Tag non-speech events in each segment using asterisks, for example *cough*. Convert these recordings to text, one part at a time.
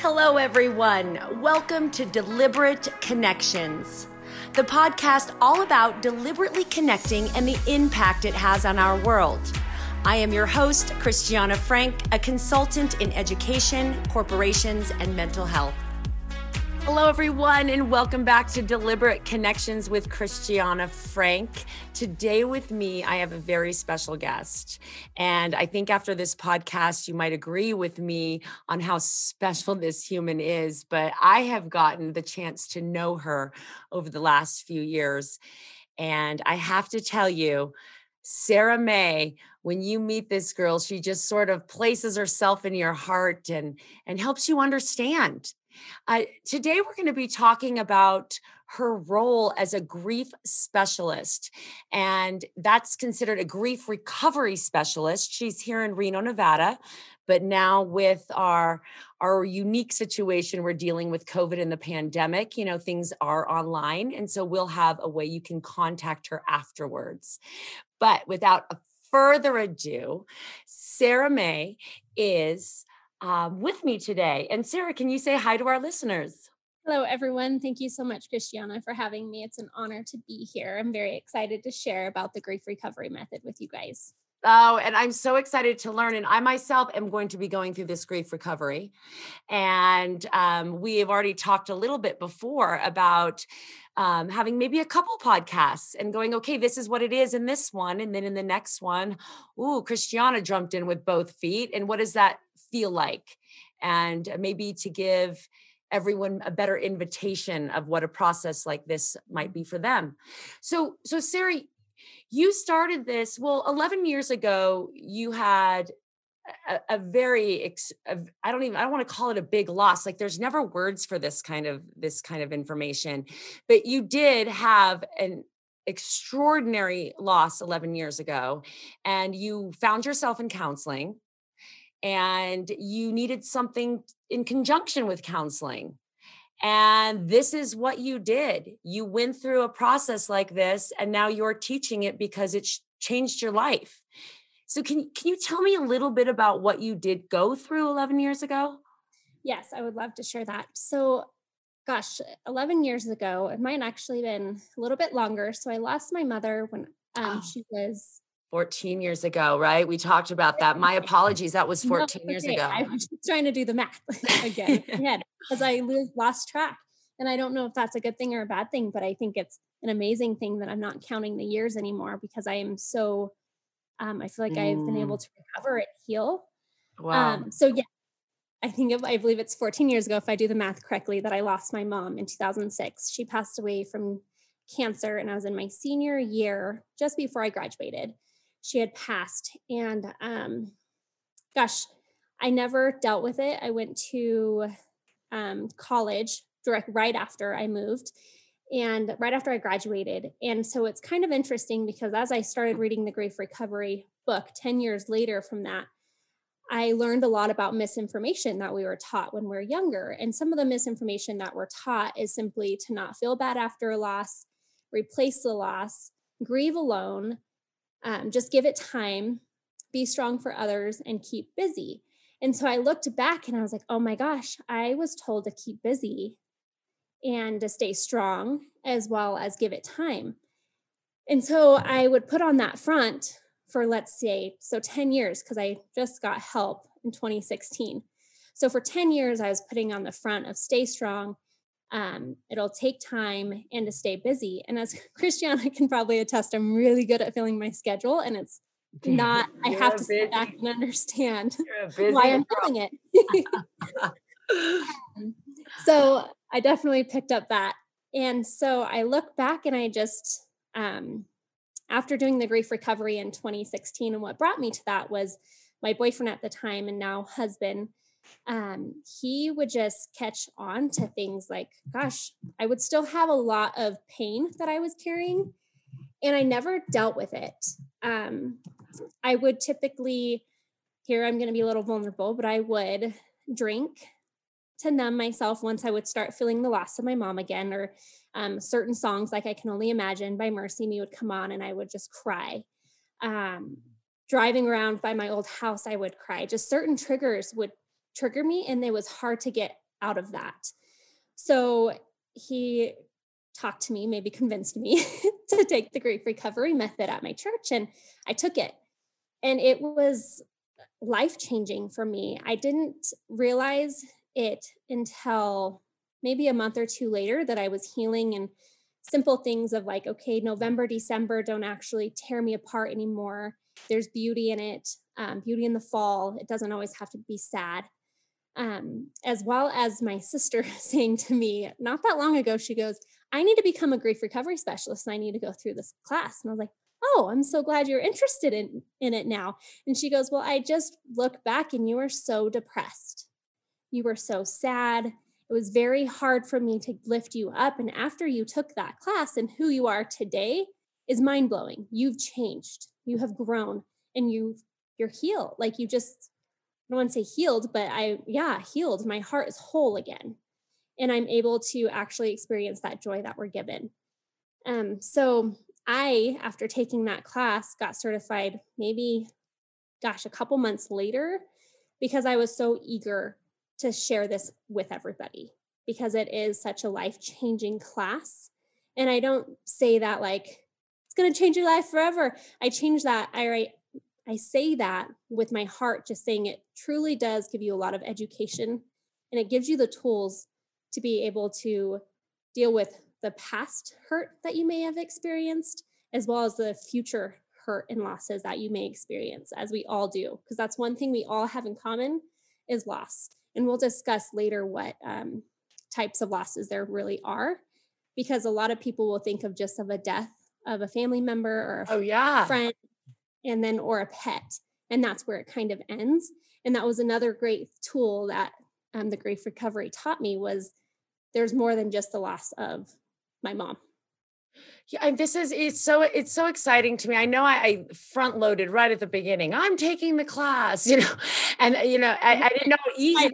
Hello, everyone. Welcome to Deliberate Connections, the podcast all about deliberately connecting and the impact it has on our world. I am your host, Christiana Frank, a consultant in education, corporations, and mental health. Hello, everyone, and welcome back to Deliberate Connections with Christiana Frank. Today, with me, I have a very special guest. And I think after this podcast, you might agree with me on how special this human is. But I have gotten the chance to know her over the last few years. And I have to tell you, Sarah May, when you meet this girl, she just sort of places herself in your heart and, and helps you understand uh, today, we're going to be talking about her role as a grief specialist, and that's considered a grief recovery specialist. She's here in Reno, Nevada, but now with our our unique situation we're dealing with covid and the pandemic you know things are online and so we'll have a way you can contact her afterwards but without further ado sarah may is um, with me today. And Sarah, can you say hi to our listeners? Hello, everyone. Thank you so much, Christiana, for having me. It's an honor to be here. I'm very excited to share about the grief recovery method with you guys. Oh, and I'm so excited to learn. And I myself am going to be going through this grief recovery. And um, we have already talked a little bit before about um, having maybe a couple podcasts and going, okay, this is what it is in this one. And then in the next one, ooh, Christiana jumped in with both feet. And what does that feel like and uh, maybe to give everyone a better invitation of what a process like this might be for them. So so Sari, you started this well 11 years ago you had a, a very I don't even I don't want to call it a big loss like there's never words for this kind of this kind of information but you did have an extraordinary loss 11 years ago and you found yourself in counseling and you needed something in conjunction with counseling. And this is what you did. You went through a process like this, and now you're teaching it because it changed your life. So, can, can you tell me a little bit about what you did go through 11 years ago? Yes, I would love to share that. So, gosh, 11 years ago, it might actually been a little bit longer. So, I lost my mother when um, oh. she was 14 years ago, right? We talked about that. My apologies. That was *laughs* 14 no, years ago. I was just trying to do the math *laughs* again because I lost track. And I don't know if that's a good thing or a bad thing, but I think it's an amazing thing that I'm not counting the years anymore because I am so, um, I feel like mm. I've been able mm. to recover and heal. Wow. Um, so, yeah, I think if, I believe it's 14 years ago, if I do the math correctly, that I lost my mom in 2006. She passed away from cancer, and I was in my senior year just before I graduated she had passed. And um, gosh, I never dealt with it. I went to um, college direct right after I moved and right after I graduated. And so it's kind of interesting because as I started reading the Grief Recovery book 10 years later from that, I learned a lot about misinformation that we were taught when we were younger. And some of the misinformation that we're taught is simply to not feel bad after a loss, replace the loss, grieve alone, um, just give it time, be strong for others, and keep busy. And so I looked back and I was like, oh my gosh, I was told to keep busy and to stay strong as well as give it time. And so I would put on that front for, let's say, so 10 years, because I just got help in 2016. So for 10 years, I was putting on the front of stay strong, um, it'll take time and to stay busy. And as *laughs* Christiana can probably attest, I'm really good at filling my schedule, and it's not. *laughs* I have to sit back and understand *laughs* why I'm doing it. Um, so I definitely picked up that, and so I look back and I just. Um, after doing the grief recovery in 2016, and what brought me to that was my boyfriend at the time and now husband um, he would just catch on to things like, gosh, I would still have a lot of pain that I was carrying, and I never dealt with it. Um, I would typically, here I'm going to be a little vulnerable, but I would drink to numb myself once I would start feeling the loss of my mom again, or um, certain songs like I Can Only Imagine by MercyMe would come on and I would just cry. Um, driving around by my old house, I would cry. Just certain triggers would trigger me and it was hard to get out of that. So he talked to me, maybe convinced me *laughs* to take the grief recovery method at my church. And I took it. And it was life changing for me. I didn't realize it until maybe a month or two later that I was healing and simple things of like, okay, November, December don't actually tear me apart anymore. There's beauty in it, um, beauty in the fall. It doesn't always have to be sad. Um, as well as my sister *laughs* saying to me not that long ago, she goes, I need to become a grief recovery specialist and I need to go through this class. And I was like, oh, I'm so glad you're interested in, in it now. And she goes, well, I just look back and you were so depressed. You were so sad. It was very hard for me to lift you up. And after you took that class and who you are today is mind blowing. You've changed, you have grown, and you you're healed. Like you just, don't want to say healed, but I, yeah, healed. My heart is whole again. And I'm able to actually experience that joy that we're given. Um, so I, after taking that class, got certified maybe, gosh, a couple months later because I was so eager to share this with everybody because it is such a life changing class. And I don't say that like it's going to change your life forever. I change that. I write, I say that with my heart, just saying it truly does give you a lot of education and it gives you the tools to be able to deal with the past hurt that you may have experienced, as well as the future hurt and losses that you may experience, as we all do. Because that's one thing we all have in common is loss. And we'll discuss later what um, types of losses there really are, because a lot of people will think of just of a death of a family member or a oh, yeah. friend, and then or a pet. And that's where it kind of ends. And that was another great tool that um, the grief recovery taught me was there's more than just the loss of my mom. Yeah, and this is it's so it's so exciting to me. I know I, I front loaded right at the beginning. I'm taking the class, *laughs* you know, and you know I, I didn't know easy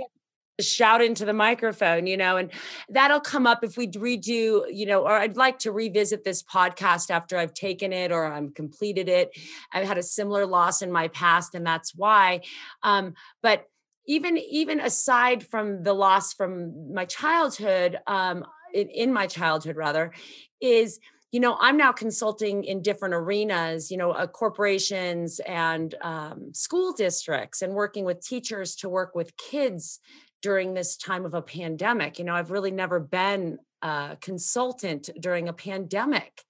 shout into the microphone, you know, and that'll come up if we redo, you know, or I'd like to revisit this podcast after I've taken it or I'm completed it. I've had a similar loss in my past, and that's why. Um, but even even aside from the loss from my childhood, um, in, in my childhood rather, is you know i'm now consulting in different arenas you know uh, corporations and um, school districts and working with teachers to work with kids during this time of a pandemic you know i've really never been a consultant during a pandemic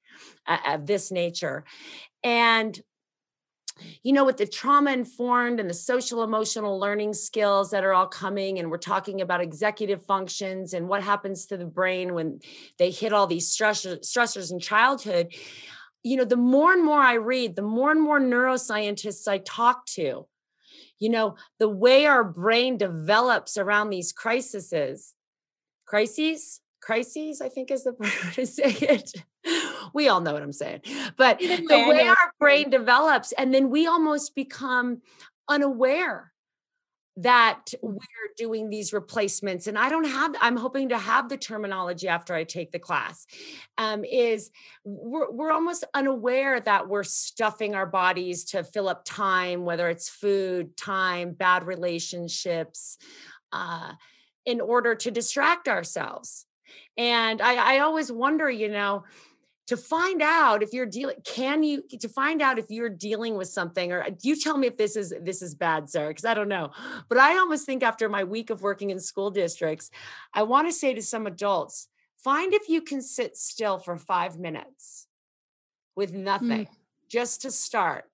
of this nature and you know, with the trauma informed and the social emotional learning skills that are all coming, and we're talking about executive functions and what happens to the brain when they hit all these stressors, stressors in childhood. You know, the more and more I read, the more and more neuroscientists I talk to, you know, the way our brain develops around these crises, crises, crises, I think is the *laughs* way to say it. We all know what I'm saying. But the way our brain develops, and then we almost become unaware that we're doing these replacements and i don't have i'm hoping to have the terminology after i take the class um, is we're, we're almost unaware that we're stuffing our bodies to fill up time whether it's food time bad relationships uh, in order to distract ourselves. And I, I always wonder, you know, to find out if you're dealing can you to find out if you're dealing with something or you tell me if this is this is bad sarah because i don't know but i almost think after my week of working in school districts i want to say to some adults find if you can sit still for five minutes with nothing mm. just to start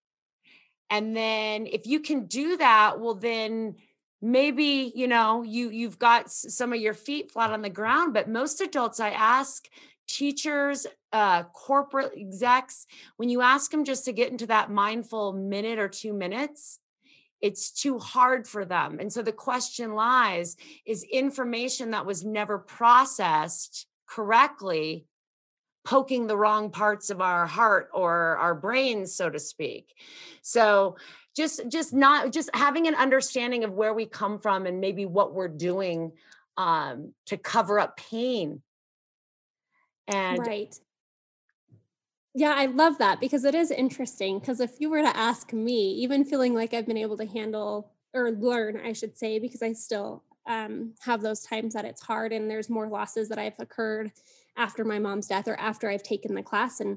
and then if you can do that well then maybe you know you you've got some of your feet flat on the ground but most adults i ask teachers uh corporate execs when you ask them just to get into that mindful minute or 2 minutes it's too hard for them. And so the question lies is information that was never processed correctly poking the wrong parts of our heart or our brains so to speak. So just just not just having an understanding of where we come from and maybe what we're doing um, to cover up pain and right yeah i love that because it is interesting because if you were to ask me even feeling like i've been able to handle or learn i should say because i still um, have those times that it's hard and there's more losses that I've occurred after my mom's death or after I've taken the class. And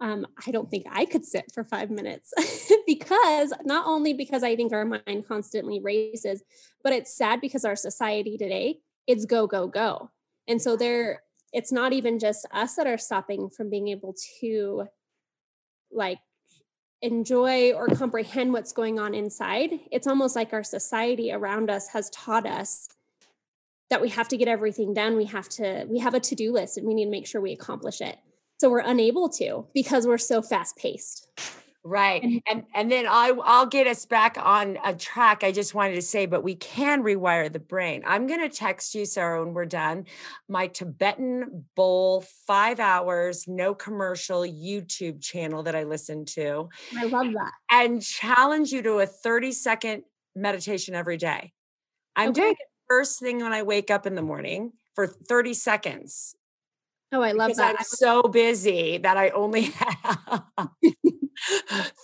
um, I don't think I could sit for five minutes *laughs* because not only because I think our mind constantly races, but it's sad because our society today, it's go, go, go. And so there, it's not even just us that are stopping from being able to like enjoy or comprehend what's going on inside. It's almost like our society around us has taught us that we have to get everything done. We have to, we have a to do list and we need to make sure we accomplish it. So we're unable to because we're so fast paced. Right. And, and then I I'll get us back on a track. I just wanted to say, but we can rewire the brain. I'm gonna text you, Sarah, when we're done, my Tibetan bowl, five hours, no commercial YouTube channel that I listen to. I love that. And challenge you to a 30 second meditation every day. I'm okay. doing it first thing when I wake up in the morning for 30 seconds. Oh, I love because that. I'm so busy that I only *laughs* have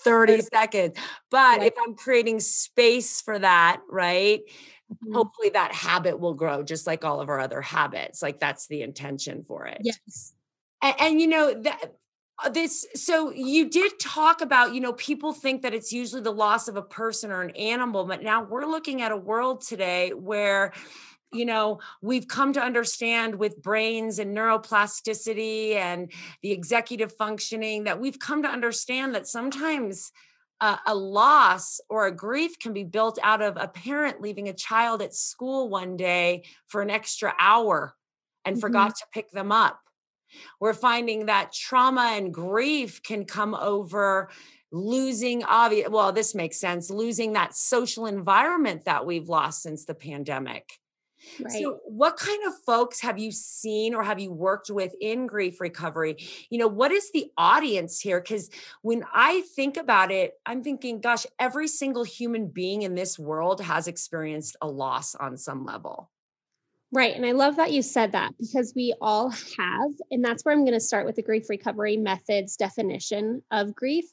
30 seconds. But if I'm creating space for that, right? Mm-hmm. Hopefully that habit will grow just like all of our other habits. Like that's the intention for it. Yes. And, and you know, that uh, this so you did talk about you know people think that it's usually the loss of a person or an animal but now we're looking at a world today where you know we've come to understand with brains and neuroplasticity and the executive functioning that we've come to understand that sometimes uh, a loss or a grief can be built out of a parent leaving a child at school one day for an extra hour and mm-hmm. forgot to pick them up we're finding that trauma and grief can come over losing obvious well this makes sense losing that social environment that we've lost since the pandemic Right. So, what kind of folks have you seen or have you worked with in grief recovery? You know, what is the audience here? Because when I think about it, I'm thinking, gosh, every single human being in this world has experienced a loss on some level. Right. And I love that you said that because we all have. And that's where I'm going to start with the grief recovery methods definition of grief.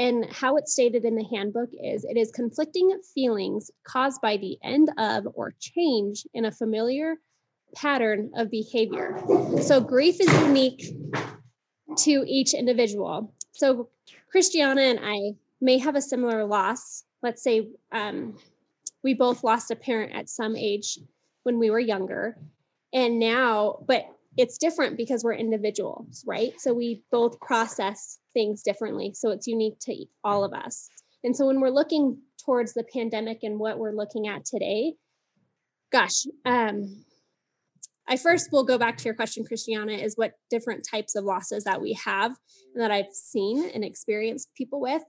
And how it's stated in the handbook is it is conflicting feelings caused by the end of or change in a familiar pattern of behavior. So grief is unique to each individual. So Christiana and I may have a similar loss. Let's say um, we both lost a parent at some age when we were younger. And now, but it's different because we're individuals, right? So we both process things differently. So it's unique to all of us. And so when we're looking towards the pandemic and what we're looking at today, gosh, um, I first will go back to your question, Christiana, is what different types of losses that we have and that I've seen and experienced people with.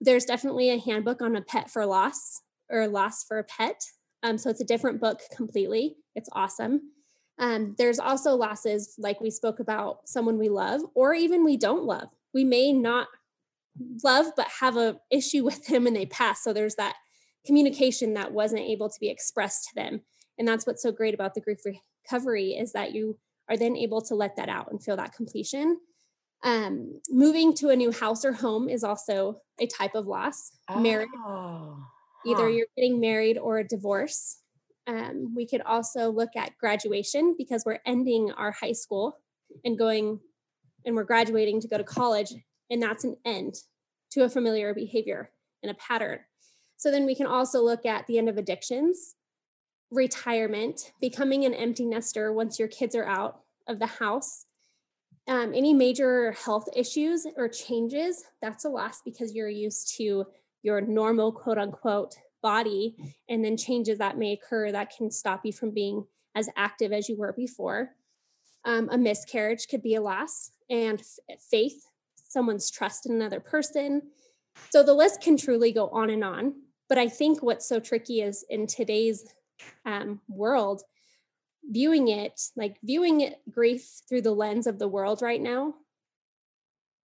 There's definitely a handbook on a pet for loss or loss for a pet. Um, so it's a different book completely. It's awesome. Um, there's also losses like we spoke about someone we love or even we don't love. We may not love but have a issue *laughs* with them and they pass. So there's that communication that wasn't able to be expressed to them. And that's what's so great about the grief recovery is that you are then able to let that out and feel that completion. Um, moving to a new house or home is also a type of loss. Oh, Marriage, huh. either you're getting married or a divorce. Um, we could also look at graduation because we're ending our high school and going and we're graduating to go to college, and that's an end to a familiar behavior and a pattern. So then we can also look at the end of addictions, retirement, becoming an empty nester once your kids are out of the house. Um, any major health issues or changes, that's a loss because you're used to your normal quote unquote body and then changes that may occur that can stop you from being as active as you were before. Um, a miscarriage could be a loss, and faith, someone's trust in another person. So the list can truly go on and on. But I think what's so tricky is in today's um, world, viewing it like viewing it grief through the lens of the world right now.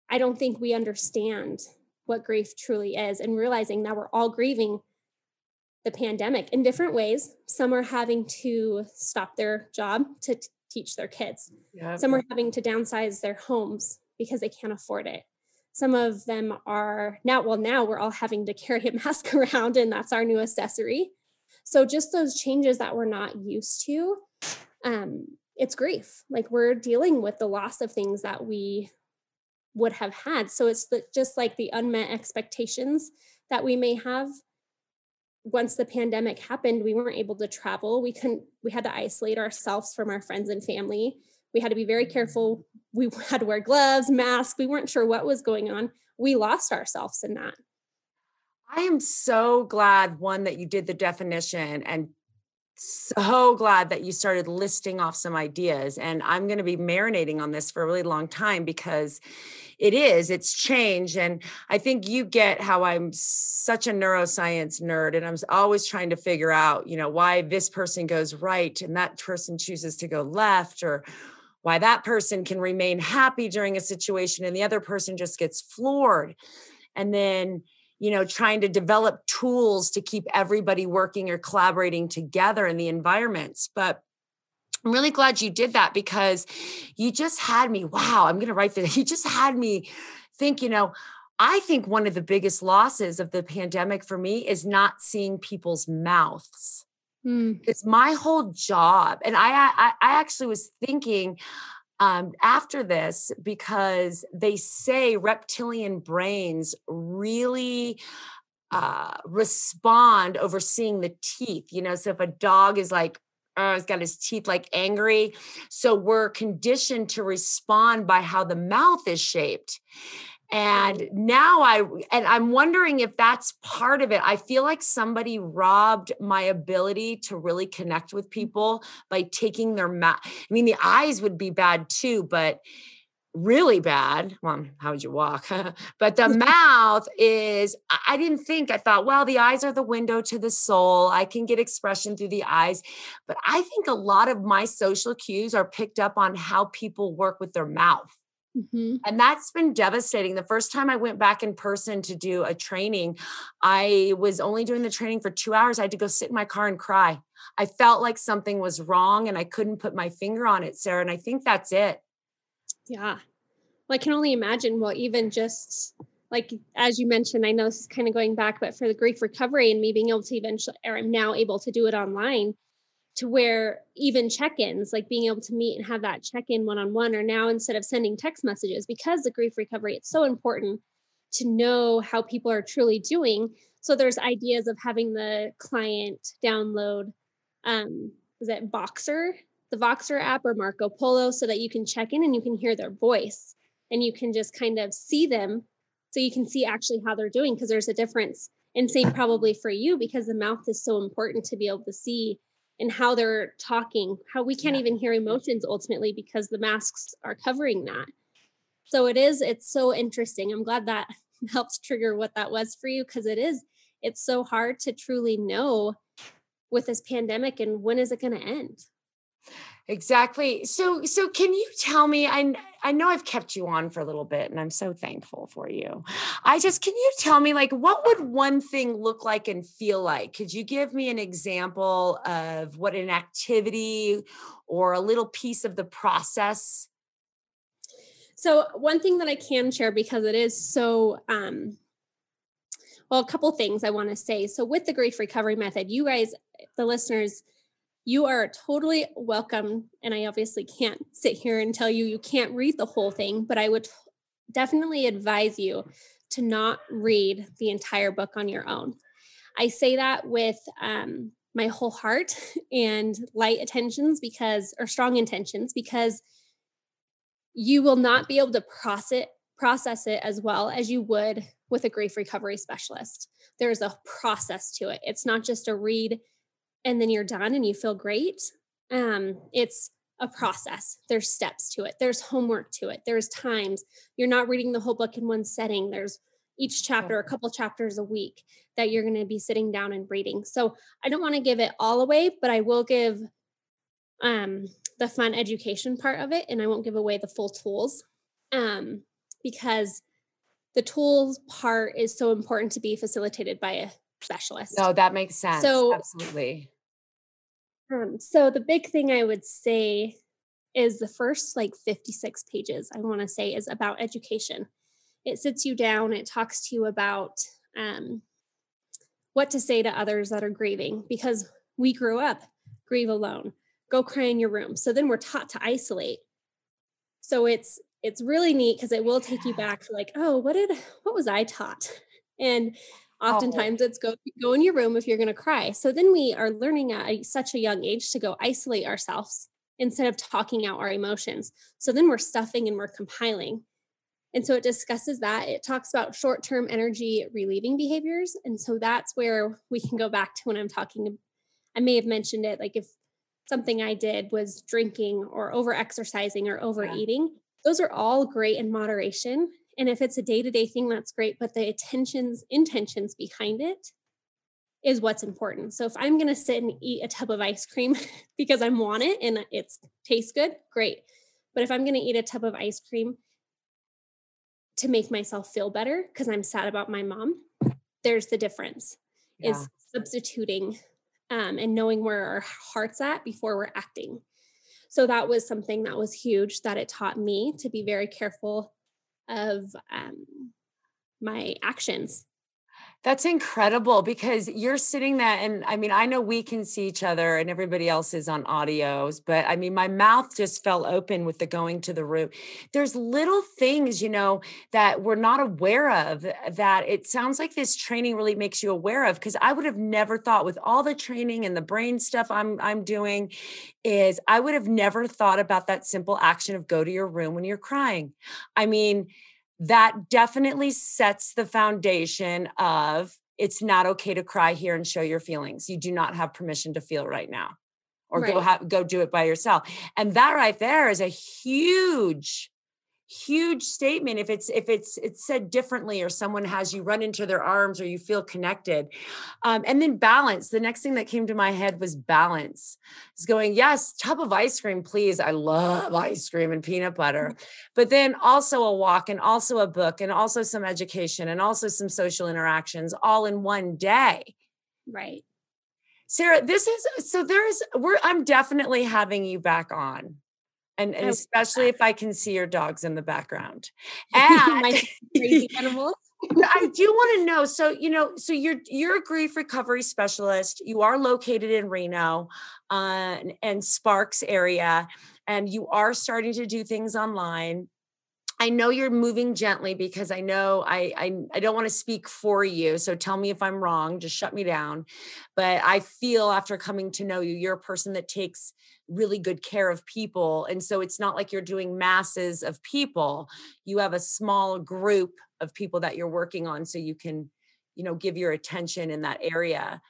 I don't think we understand what grief truly is and realizing that we're all grieving the pandemic in different ways. Some are having to stop their job to teach their kids. Yep. Some are having to downsize their homes because they can't afford it. Some of them are now, well, now we're all having to *laughs* carry a mask around, and that's our new accessory. So just those changes that we're not used to, um, it's grief. Like we're dealing with the loss of things that we would have had. So it's the, just like the unmet expectations that we may have. Once the pandemic happened, we weren't able to travel. We couldn't, we had to isolate ourselves from our friends and family. We had to be very careful. We *laughs* had to wear gloves, masks. We weren't sure what was going on. We lost ourselves in that. I am so glad, one, that you did the definition and so glad that you started listing off some ideas. And I'm going to be marinating on this for a really long time because it is, it's change. And I think you get how I'm such a neuroscience nerd and I'm always trying to figure out, you know, why this person goes right and that person chooses to go left or why that person can remain happy during a situation and the other person just gets floored. And then, you know trying to develop tools to keep everybody working or collaborating together in the environments but I'm really glad you did that because you just had me, wow, I'm going to write that. *laughs* You just had me think, you know, I think one of the biggest losses of the pandemic for me is not seeing people's mouths. Mm. It's my whole job. And I, I, I actually was thinking, um, after this because they say reptilian brains really uh, respond over seeing the teeth. You know, so if a dog is like, oh, he's got his teeth like angry. So we're conditioned to respond by how the mouth is shaped and now i and i'm wondering if that's part of it. I feel like somebody robbed my ability to really connect with mm-hmm. people by taking their mouth i mean the eyes would be bad too but really bad. Well how would you walk? *laughs* But the *laughs* mouth is i didn't think i thought well the eyes are the window to the soul. I can get expression through the eyes. But i think a lot of my social cues are picked up on how people work with their mouth Mm-hmm. And that's been devastating. The first time I went back in person to do a training, I was only doing the training for two hours. I had to go sit in my car and cry. I felt like something was wrong and I couldn't put my finger on it, Sarah. And I think that's it. Yeah. Well, I can only imagine. Well, even just like as you mentioned, I know this is kind of going back, but for the grief recovery and me being able to eventually, or I'm now able to do it online to where even check-ins like being able to meet and have that check-in one-on-one are now instead of sending text messages because the grief recovery it's so important to know how people are truly doing. So there's ideas of having the client download um is it voxer? The voxer app or marco polo so that you can check in and you can hear their voice and you can just kind of see them so you can see actually how they're doing because there's a difference. And same probably for you because the mouth is so important to be able to see and how they're talking, how we can't yeah. even hear emotions ultimately because the masks are covering that. So it is, it's so interesting. I'm glad that *laughs* helps trigger what that was for you because it is, it's so hard to truly know with this pandemic and when is it going to end? Exactly. So so can you tell me I I know I've kept you on for a little bit and I'm so thankful for you. I just can you tell me like what would one thing look like and feel like? Could you give me an example of what an activity or a little piece of the process? So one thing that I can share because it is so um well a couple things I want to say. So with the grief recovery method, you guys the listeners you are totally welcome. And I obviously can't sit here and tell you you can't read the whole thing, but I would definitely advise you to not read the entire book on your own. I say that with um, my whole heart *laughs* and light intentions because, or strong intentions, because you will not be able to process it, process it as well as you would with a grief recovery specialist. There's a process to it. It's not just a read and then you're done and you feel great. Um, it's a process. There's steps to it. There's homework to it. There's times you're not reading the whole book in one setting. There's each chapter, a couple chapters a week that you're going to be sitting down and reading. So I don't want to give it all away, but I will give um, the fun education part of it, and I won't give away the full tools um, because the tools part is so important to be facilitated by a specialist. No, that makes sense. So absolutely. Um, so the big thing I would say is the first like 56 pages, I want to say, is about education. It sits you down, it talks to you about um, what to say to others that are grieving because we grew up grieve alone go cry in your room so then we're taught to isolate so it's it's really neat because it will take you back to like oh what did what was i taught *laughs* and. Oh. oftentimes oh. it's go go in your room if you're going to cry so then we are learning at a, such a young age to go isolate ourselves instead of talking out our emotions so then we're stuffing and we're compiling and so it discusses that. It talks about short term energy relieving behaviors. And so that's where we can go back to when I'm talking. I may have mentioned it like if something I did was drinking or over exercising or overeating, yeah. those are all great in moderation. And if it's a day to day thing, that's great. But the attentions, intentions behind it is what's important. So if I'm going to sit and eat a tub of ice cream *laughs* because I want it and it tastes good, great. But if I'm going to eat a tub of ice cream to make myself feel better because I'm sad about my mom. There's the difference yeah. is substituting um, and knowing where our heart's at before we're acting. So that was something that was huge that it taught me to be very careful of um, my actions that's incredible because you're sitting there, and I mean, I know we can see each other and everybody else is on audios, but I mean, my mouth just fell open with the going to the root. There's little things, you know, that we're not aware of that it sounds like this training really makes you aware of. Cause I would have never thought with all the training and the brain stuff I'm I'm doing, is I would have never thought about that simple action of go to your room when you're crying. I mean, that definitely sets the foundation of it's not okay to cry here and show your feelings. You do not have permission to feel right now or right. go have go do it by yourself. And that right there is a huge huge statement if it's if it's it's said differently or someone has you run into their arms or you feel connected. Um, and then balance. The next thing that came to my head was balance. Is going yes tub of ice cream please. I love ice cream and peanut butter. Mm-hmm. but then also a walk and also a book and also some education and also some social interactions all in one day. Right. Sarah this is so there's we're i'm definitely having you back on and, and especially if I can see your dogs in the background. *laughs* And my crazy animals. *laughs* I do want to know. So, you know, so you're you're a grief recovery specialist. You are located in Reno uh, and Sparks area, and you are starting to do things online. I know you're moving gently because I know I, I I don't want to speak for you. So tell me if I'm wrong. Just shut me down. But I feel after coming to know you, you're a person that takes really good care of people. And so it's not like you're doing masses of people. You have a small group of people that you're working on so you can, you know, give your attention in that area.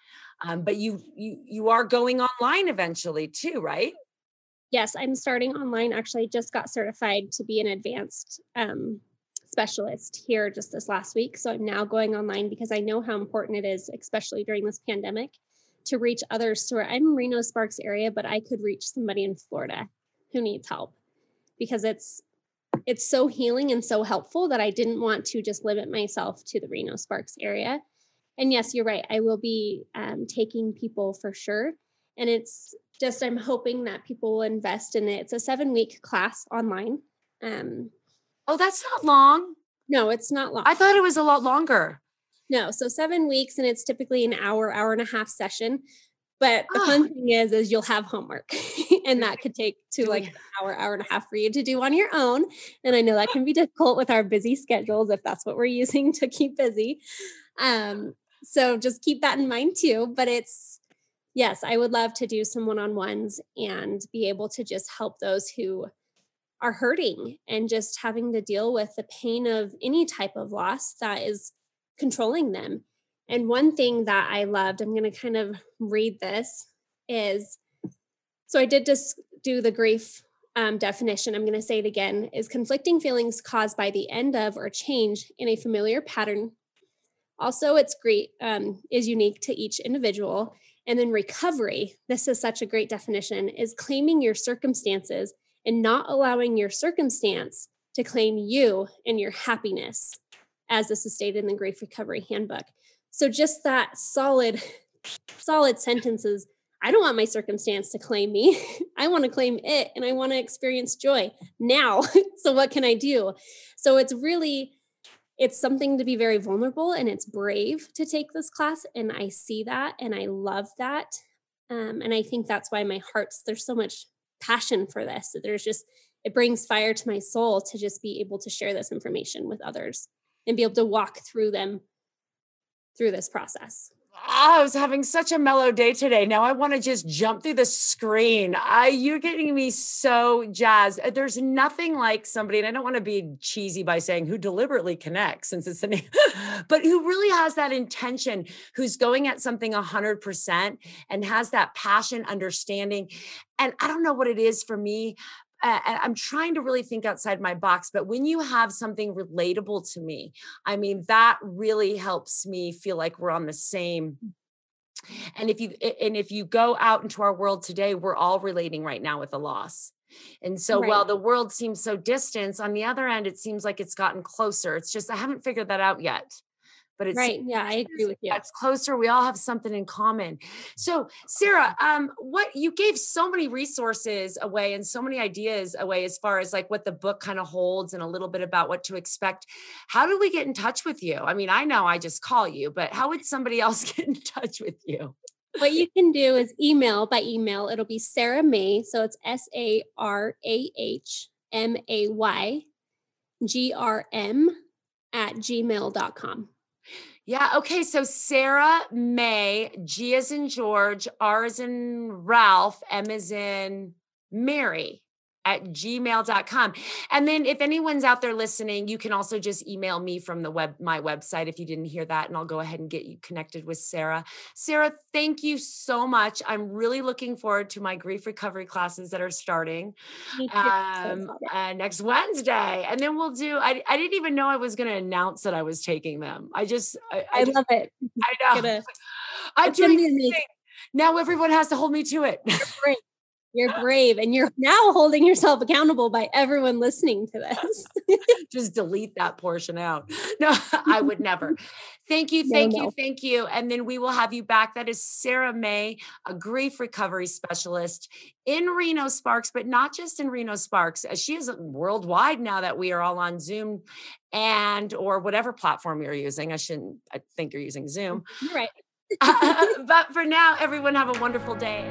Um, but you you you are going online eventually too, right? Yes, I'm starting online. Actually, just got certified to be an advanced um, specialist here just this last week. So I'm now going online because I know how important it is, especially during this pandemic, to reach others where I'm Reno Sparks area, but I could reach somebody in Florida who needs help because it's it's so healing and so helpful that I didn't want to just limit myself to the Reno Sparks area. And yes, you're right. I will be um, taking people for sure. And it's just, I'm hoping that people will invest in it. It's a seven week class online. Um, oh, that's not long. No, it's not long. I thought it was a lot longer. No, so seven weeks, and it's typically an hour, hour and a half session. But the oh. fun thing is, is you'll have homework, *laughs* and that could take to like an hour, hour and a half for you to do on your own. And I know that can be difficult with our busy schedules if that's what we're using to keep busy. Um, so just keep that in mind too. But it's yes, I would love to do some one-on-ones and be able to just help those who are hurting and just having to deal with the pain of any type of loss that is controlling them. And one thing that I loved, I'm going to kind of read this, is so I did just do the grief um, definition. I'm going to say it again is conflicting feelings caused by the end of or change in a familiar pattern. Also, it's great, um, is unique to each individual. And then recovery, this is such a great definition, is claiming your circumstances and not allowing your circumstance to claim you and your happiness as this is stated in the Grief Recovery Handbook. So just that solid, solid sentences. I don't want my circumstance to claim me. *laughs* I want to claim it and I want to experience joy now. *laughs* so what can I do? So it's really it's something to be very vulnerable and it's brave to take this class. And I see that and I love that. Um, and I think that's why my heart's there's so much passion for this. There's just it brings fire to my soul to just be able to share this information with others and be able to walk through them through this process. I was having such a mellow day today. Now I want to just jump through the screen. I you're getting me so jazzed. Uh, there's nothing like somebody, and I don't want to be cheesy by saying who deliberately connects, since it's the name, *laughs* but who really has that intention, who's going at something a hundred percent and has that passion, understanding. And I don't know what it is for me, uh, I'm trying to really think outside my box, but when you have something relatable to me, I mean, that really helps me feel like we're on the same. And if you and if you go out into our world today, we're all relating right now with a loss. And so right. while the world seems so distant, on the other end, it seems like it's gotten closer. It's just I haven't figured that out yet but it's right. Yeah, I agree with you. It's closer. We all have something in common. So, Sarah, um, what you gave so many resources away and so many ideas away as far as like what the book kind of holds and a little bit about what to expect. How do we get in touch with you? I mean, I know I just call you, but how would somebody *laughs* else get in touch with you? What you can do is email by email. It'll be Sarah May. So it's S A R A H M A Y G R M at gmail.com. Yeah. Okay. So Sarah May, G is in George, R is in Ralph, M is in Mary at gmail.com. And then if anyone's out there listening, you can also just email me from the web, my website if you didn't hear that, and I'll go ahead and get you connected with Sarah. Sarah, thank you so much. I'm really looking forward to my grief recovery classes that are starting um, uh, next Wednesday. And then we'll do, I, I didn't even know I was going to announce that I was taking them. I just, I, I, I love it. I know. I'm doing now everyone has to hold me to it. You're brave and you're now holding yourself accountable by everyone listening to this. *laughs* Just delete that portion out. *laughs* No, I would never. Thank you, thank no, you, no. thank you. And then we will have you back. That is Sarah May, a grief recovery specialist in Reno Sparks, but not just in Reno Sparks. She is worldwide now that we are all on Zoom and or whatever platform you're using. I shouldn't I think you're using Zoom. You're right. uh, *laughs* but for now, everyone have a wonderful day.